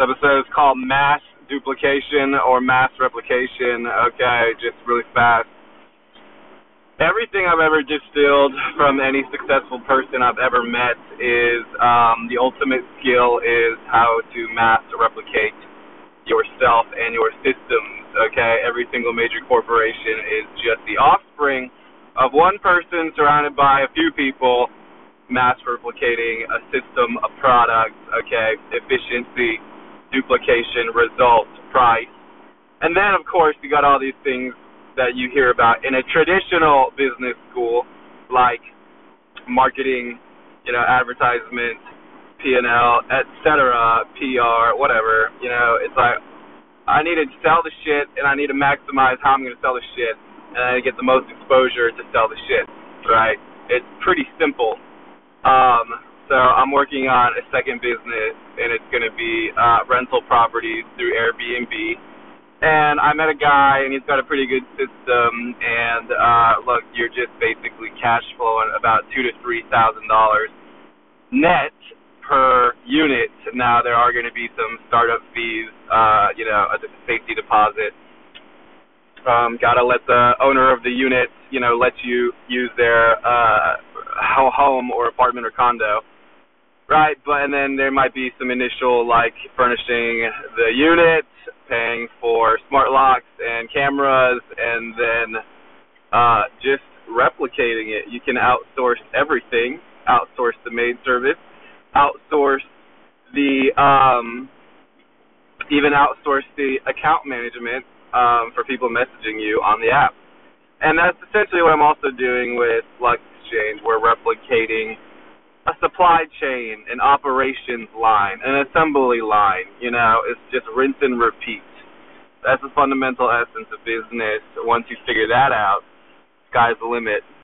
episode is called Mass Duplication or Mass Replication. Okay, just really fast. Everything I've ever distilled from any successful person I've ever met is um, the ultimate skill is how to mass replicate yourself and your systems. Okay, every single major corporation is just the offspring of one person surrounded by a few people mass replicating a system, a product, okay, efficiency, duplication, result, price. And then, of course, you got all these things that you hear about in a traditional business school, like marketing, you know, advertisement, P&L, etc., PR, whatever. You know, it's like I need to sell the shit, and I need to maximize how I'm going to sell the shit, and I get the most exposure to sell the shit. Right? It's pretty simple um, so I'm working on a second business, and it's going to be uh, rental properties through Airbnb. And I met a guy, and he's got a pretty good system. And uh, look, you're just basically cash flowing about two to three thousand dollars net per unit. Now there are going to be some startup fees, uh, you know, a safety deposit. Um, gotta let the owner of the unit, you know, let you use their uh, home or apartment or condo, right? But and then there might be some initial like furnishing the unit, paying for smart locks and cameras, and then uh, just replicating it. You can outsource everything. Outsource the maid service. Outsource the um, even outsource the account management um, for people messaging you on the app. And that's essentially what I'm also doing with Lux Exchange. We're replicating supply chain, an operations line, an assembly line. You know, it's just rinse and repeat. That's the fundamental essence of business. Once you figure that out, sky's the limit.